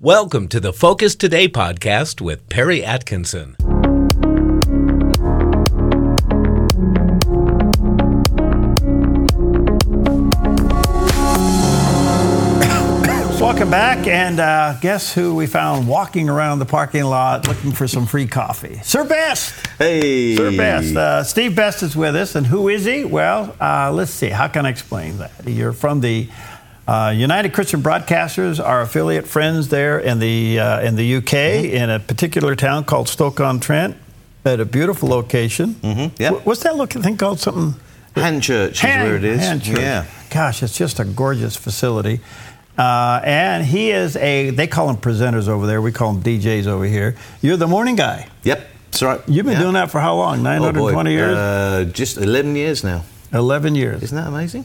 Welcome to the Focus Today podcast with Perry Atkinson. Welcome back, and uh, guess who we found walking around the parking lot looking for some free coffee? Sir Best. Hey. Sir Best. Uh, Steve Best is with us, and who is he? Well, uh, let's see. How can I explain that? You're from the uh, United Christian Broadcasters, our affiliate friends there in the uh, in the UK, mm-hmm. in a particular town called Stoke on Trent, at a beautiful location. Mm-hmm. Yeah. What's that looking thing called? Something. Hanchurch Hand, is where it is. Hanchurch. Yeah. Gosh, it's just a gorgeous facility. Uh, and he is a, they call them presenters over there. We call them DJs over here. You're the morning guy. Yep, that's right. You've been yeah. doing that for how long? 920 oh years? Uh, just 11 years now. 11 years. Isn't that amazing?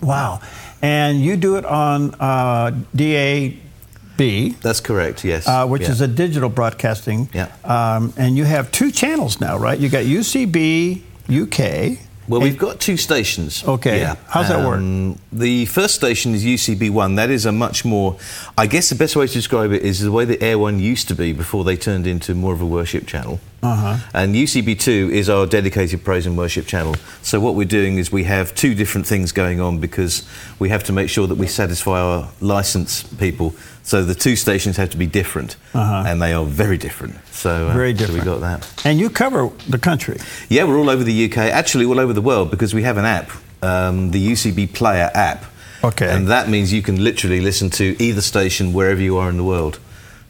Wow. And you do it on uh, DAB. That's correct, yes. Uh, which yeah. is a digital broadcasting. Yeah. Um, and you have two channels now, right? You got UCB UK. Well, we've got two stations. Okay. Yeah. How's that work? Um, the first station is UCB1. That is a much more, I guess the best way to describe it is the way the Air One used to be before they turned into more of a worship channel. Uh-huh. And UCB2 is our dedicated praise and worship channel. So what we're doing is we have two different things going on because we have to make sure that we satisfy our license people. So the two stations have to be different, uh-huh. and they are very different. So, uh, very different. So we got that. And you cover the country. Yeah, we're all over the UK, actually all over the world, because we have an app, um, the UCB Player app. Okay. And that means you can literally listen to either station wherever you are in the world.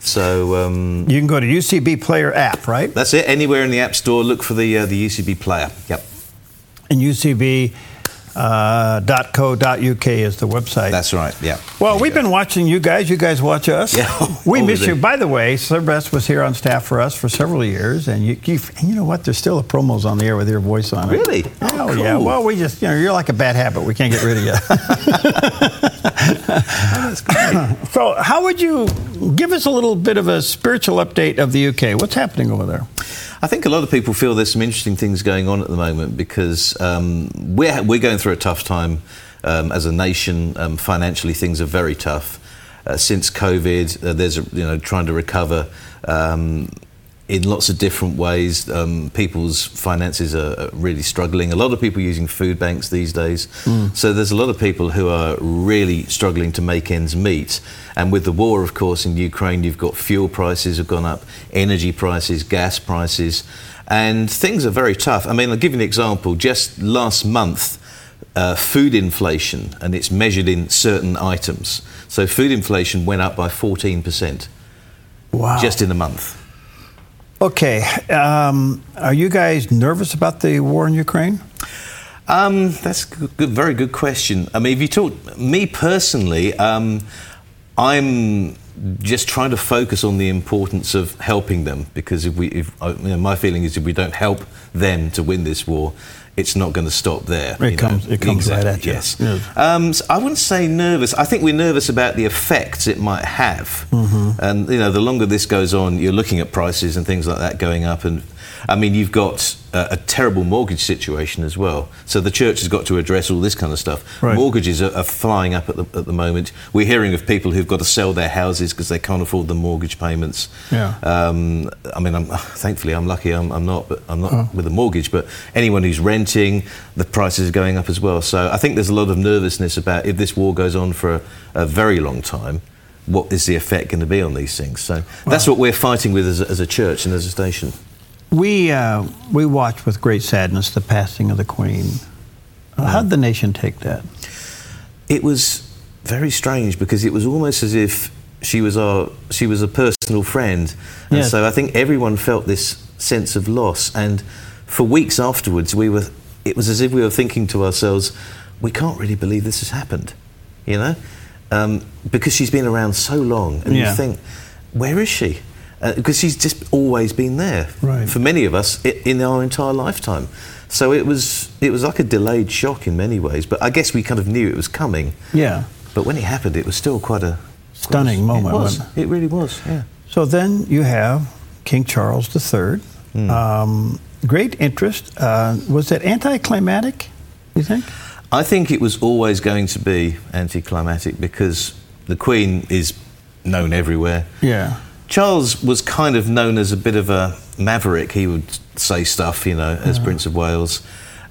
So um, you can go to UCB Player app, right? That's it. Anywhere in the App Store, look for the uh, the UCB Player. Yep. And UCB uh, .co.uk is the website. That's right. Yeah. Well, we've go. been watching you guys. You guys watch us. Yeah. we miss you. By the way, Sir Best was here on staff for us for several years, and you, you, and you know what? There's still a promos on the air with your voice on it. Really? Oh, oh cool. yeah. Well, we just you know you're like a bad habit. We can't get rid of you. oh, so, how would you give us a little bit of a spiritual update of the UK? What's happening over there? I think a lot of people feel there's some interesting things going on at the moment because um, we're, we're going through a tough time um, as a nation. Um, financially, things are very tough. Uh, since COVID, uh, there's a, you know trying to recover um, in lots of different ways. Um, people's finances are really struggling. A lot of people using food banks these days. Mm. So there's a lot of people who are really struggling to make ends meet. And with the war, of course, in Ukraine, you've got fuel prices have gone up, energy prices, gas prices, and things are very tough. I mean, I'll give you an example. Just last month, uh, food inflation, and it's measured in certain items. So food inflation went up by 14%. Wow. Just in a month. Okay. Um, are you guys nervous about the war in Ukraine? Um, that's a good, very good question. I mean, if you talk me personally, um, I'm just trying to focus on the importance of helping them because if we, if uh, you know, my feeling is if we don't help them to win this war, it's not going to stop there. It comes, it comes exactly, right at you. Yes. yes. Um, so I wouldn't say nervous. I think we're nervous about the effects it might have. Mm-hmm. And you know, the longer this goes on, you're looking at prices and things like that going up, and I mean, you've got a, a, terrible mortgage situation as well. So the church has got to address all this kind of stuff. Right. Mortgages are, are, flying up at the, at the moment. We're hearing of people who've got to sell their houses because they can't afford the mortgage payments. Yeah. Um, I mean, I'm, thankfully, I'm lucky. I'm, I'm not, but I'm not oh. with a mortgage. But anyone who's renting, the prices are going up as well. So I think there's a lot of nervousness about if this war goes on for a, a very long time what is the effect going to be on these things? So that's what we're fighting with as a, as a church and as a station. We, uh, we watched with great sadness the passing of the Queen. Uh, how did the nation take that? It was very strange because it was almost as if she was our she was a personal friend, and yes. so I think everyone felt this sense of loss. And for weeks afterwards, we were it was as if we were thinking to ourselves, we can't really believe this has happened, you know, um, because she's been around so long, and yeah. you think, where is she? because uh, she's just always been there right. for many of us in our entire lifetime. So it was it was like a delayed shock in many ways, but I guess we kind of knew it was coming. Yeah. But when it happened, it was still quite a stunning quite a, moment. It was. It really was. Yeah. So then you have King Charles III. Mm. Um, great interest. Uh, was it anticlimactic? You think? I think it was always going to be anticlimactic because the Queen is known everywhere. Yeah. Charles was kind of known as a bit of a maverick. He would say stuff, you know, as Prince of Wales.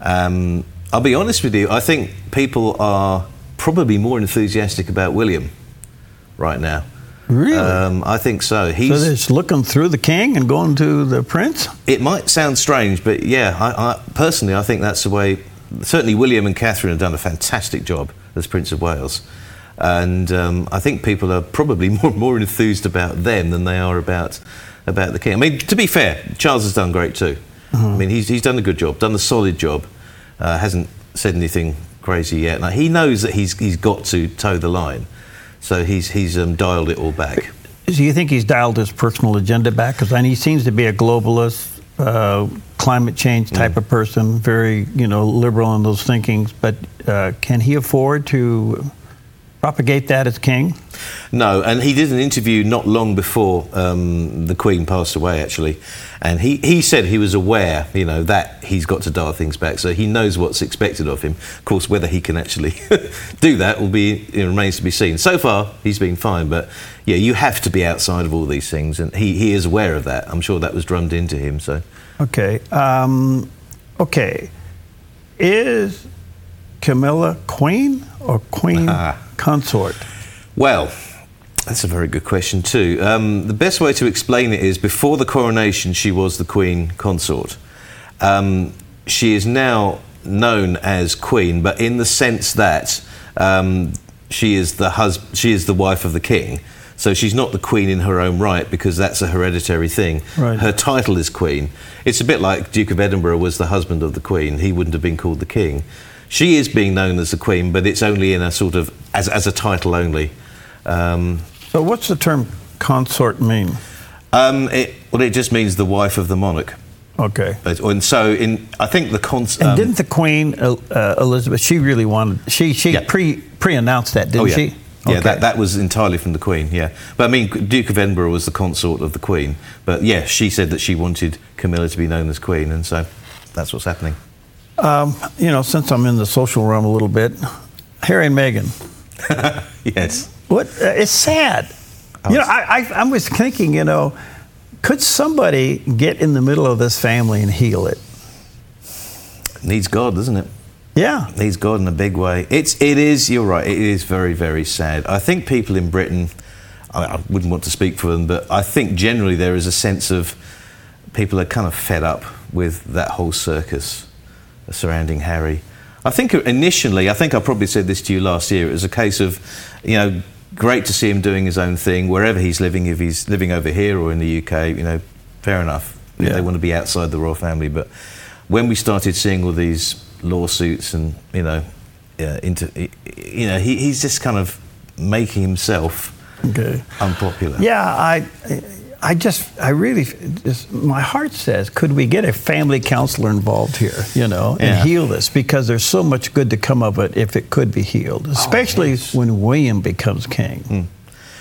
Um, I'll be honest with you, I think people are probably more enthusiastic about William right now. Really? Um, I think so. so He's, they're just looking through the king and going to the prince? it might sound strange, but yeah, I, I, personally, I think that's the way. Certainly, William and Catherine have done a fantastic job as Prince of Wales, and um, I think people are probably more more enthused about them than they are about about the king. I mean, to be fair, Charles has done great too. I mean, he's he's done a good job, done a solid job. Uh, hasn't said anything crazy yet. Now he knows that he's he's got to toe the line, so he's he's um, dialed it all back. Do you think he's dialed his personal agenda back? Because he seems to be a globalist, uh, climate change type Mm. of person, very you know liberal in those thinkings. But uh, can he afford to propagate that as king? No, and he did an interview not long before um, the Queen passed away, actually, and he, he said he was aware, you know, that he's got to dial things back, so he knows what's expected of him. Of course, whether he can actually do that will be remains to be seen. So far, he's been fine, but yeah, you have to be outside of all these things, and he, he is aware of that. I'm sure that was drummed into him. So Okay. Um, okay. Is Camilla queen or queen consort? Well, that's a very good question too. Um, the best way to explain it is before the coronation, she was the Queen consort. Um, she is now known as Queen, but in the sense that um, she is the hus- she is the wife of the King. So she's not the Queen in her own right because that's a hereditary thing. Right. Her title is Queen. It's a bit like Duke of Edinburgh was the husband of the Queen. He wouldn't have been called the King. She is being known as the Queen, but it's only in a sort of as, as a title only. Um, So, what's the term consort mean? um, it, well, it just means the wife of the monarch. Okay. But- And so, in I think the cons. And um, didn't the Queen uh, Elizabeth? She really wanted. She she Yeah. pre pre announced that, didn't oh yeah, she? yeah, that, that was entirely from the Queen. Yeah, but I mean, Duke of Edinburgh was the consort of the Queen. But yeah, she said that she wanted Camilla to be known as Queen, and so that's what's happening. Um, you know, since I'm in the social realm a little bit, Harry and Meghan. yes. What? Uh, it's sad. You know, I, I I was thinking, you know, could somebody get in the middle of this family and heal it? Needs God, doesn't it? Yeah. Needs God in a big way. It's it is. You're right. It is very very sad. I think people in Britain. I, I wouldn't want to speak for them, but I think generally there is a sense of people are kind of fed up with that whole circus surrounding Harry. I think initially, I think I probably said this to you last year. It was a case of, you know, great to see him doing his own thing wherever he's living. If he's living over here or in the UK, you know, fair enough. Yeah. They want to be outside the royal family, but when we started seeing all these lawsuits and you know, uh, into, you know, he, he's just kind of making himself Okay. unpopular. Yeah, I, I just, I really, just, my heart says, could we get a family counselor involved here, you know, and Yeah. heal this? Because there's so much good to come of it if it could be healed, especially yes. when William becomes king.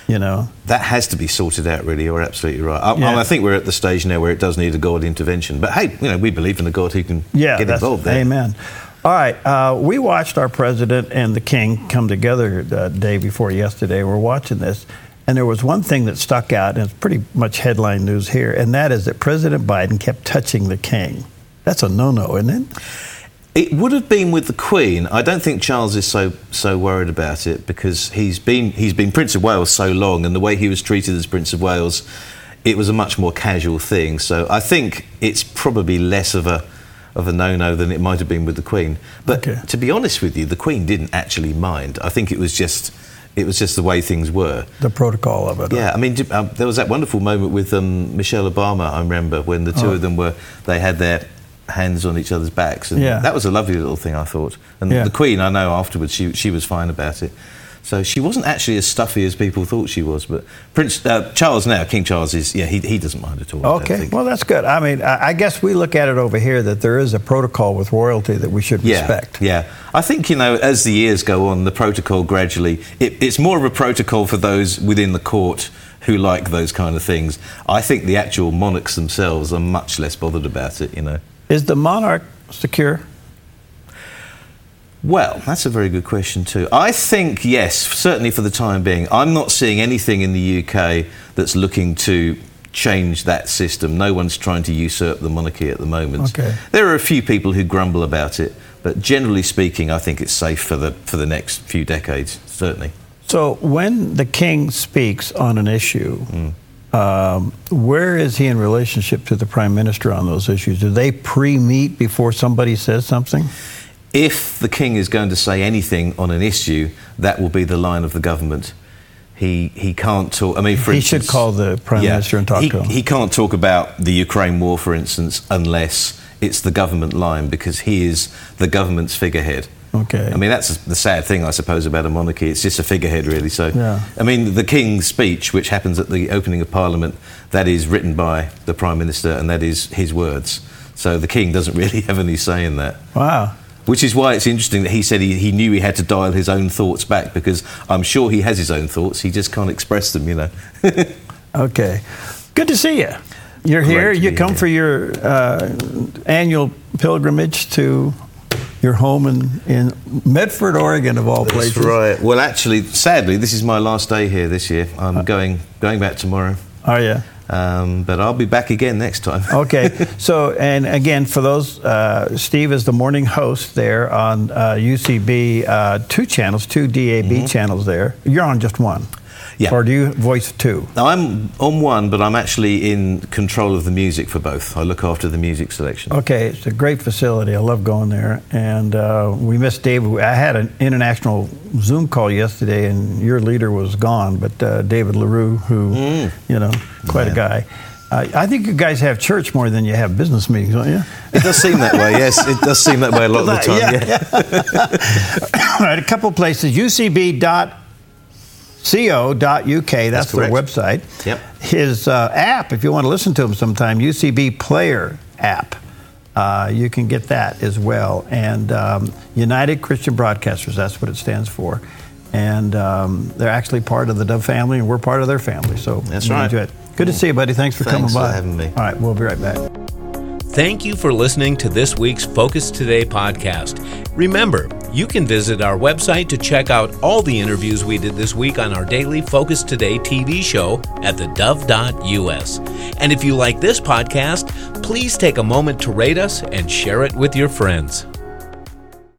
You know, That has to be sorted out, really. You're absolutely right. I, Yeah. I think we're at the stage now where it does need a God intervention. But hey, you know, we believe in a God who can yeah, get involved there. Amen. All right, uh, we watched our president and the king come together the day before yesterday. We're watching this, and there was one thing that stuck out, and it's pretty much headline news here, and that is that President Biden kept touching the king. That's a no-no, isn't it? It would have been with the Queen. I don't think Charles is so so worried about it because he's been he's been Prince of Wales so long, and the way he was treated as Prince of Wales, it was a much more casual thing. So I think it's probably less of a of a no-no than it might have been with the Queen. But Okay. to be honest with you, the Queen didn't actually mind. I think it was just it was just the way things were. The protocol of it. Yeah, I mean, um, there was that wonderful moment with um, Michelle Obama. I remember when the two Oh. of them were they had their hands on each other's backs, and Yeah. that was a lovely little thing. I thought, and Yeah. the Queen, I know afterwards she she was fine about it. So she wasn't actually as stuffy as people thought she was. But Prince uh, Charles now, King Charles is yeah, he, he doesn't mind at all. Okay, well, that's good. I mean, I I guess we look at it over here that there is a protocol with royalty that we should yeah, respect. Yeah, I think you know as the years go on, the protocol gradually it, it's more of a protocol for those within the court who like those kind of things. I think the actual monarchs themselves are much less bothered about it. You know, Is the monarch secure? Well, that's a very good question too. I think yes, certainly for the time being. I'm not seeing anything in the UK that's looking to change that system. No one's trying to usurp the monarchy at the moment. Okay. There are a few people who grumble about it, but generally speaking, I think it's safe for the for the next few decades. Certainly. So when the king speaks on an issue, um, where is he in relationship to the prime minister on those issues? Do they pre-meet before somebody says something? If the king is going to say anything on an issue, that will be the line of the government. He he can't talk. I mean, for He instance, should call the prime minister and talk he, to him. He can't talk about the Ukraine war, for instance, unless it's the government line because he is the government's figurehead. Okay. I mean, that's the sad thing, I suppose, about a monarchy. It's just a figurehead, really. So, Yeah. I mean, the King's speech, which happens at the opening of Parliament, that is written by the Prime Minister and that is his words. So the King doesn't really have any say in that. Wow. Which is why it's interesting that he said he, he knew he had to dial his own thoughts back because I'm sure he has his own thoughts. He just can't express them, you know. Okay. Good to see you. You're Great here. You come here. for your uh, annual pilgrimage to your home in, in Medford, Oregon, of all places. That's right. Well, actually, sadly, this is my last day here this year. I'm going going back tomorrow, Are you? Um, but I'll be back again next time. Okay. so, and again, for those, uh, Steve is the morning host there on uh, UCB, uh, two channels, two DAB channels there. You're on just one. Yeah. Or do you voice two? Now, I'm on one, but I'm actually in control of the music for both. I look after the music selection. Okay, it's a great facility. I love going there. And uh, we missed David. I had an international Zoom call yesterday, and your leader was gone, but uh, David L'Herroux, who, Mm. you know, quite a guy. Uh, I think you guys have church more than you have business meetings, don't you? It does seem that way, yes. It does seem that way a lot of the time, yeah. All right, a couple places. UCB.co.uk, that's, their website. Yep. His uh, app, if you want to listen to him sometime, UCB Player app. Uh, you can get that as well. And um, United Christian Broadcasters, that's what it stands for. And um, they're actually part of the Dove family, and we're part of their family. So That's right. Good to see you, buddy. Thanks for Thanks coming for by. having me. All right, we'll be right back. Thank you for listening to this week's Focus Today podcast. Remember, you can visit our website to check out all the interviews we did this week on our daily Focus Today TV show at thedove.us. And if you like this podcast, please take a moment to rate us and share it with your friends.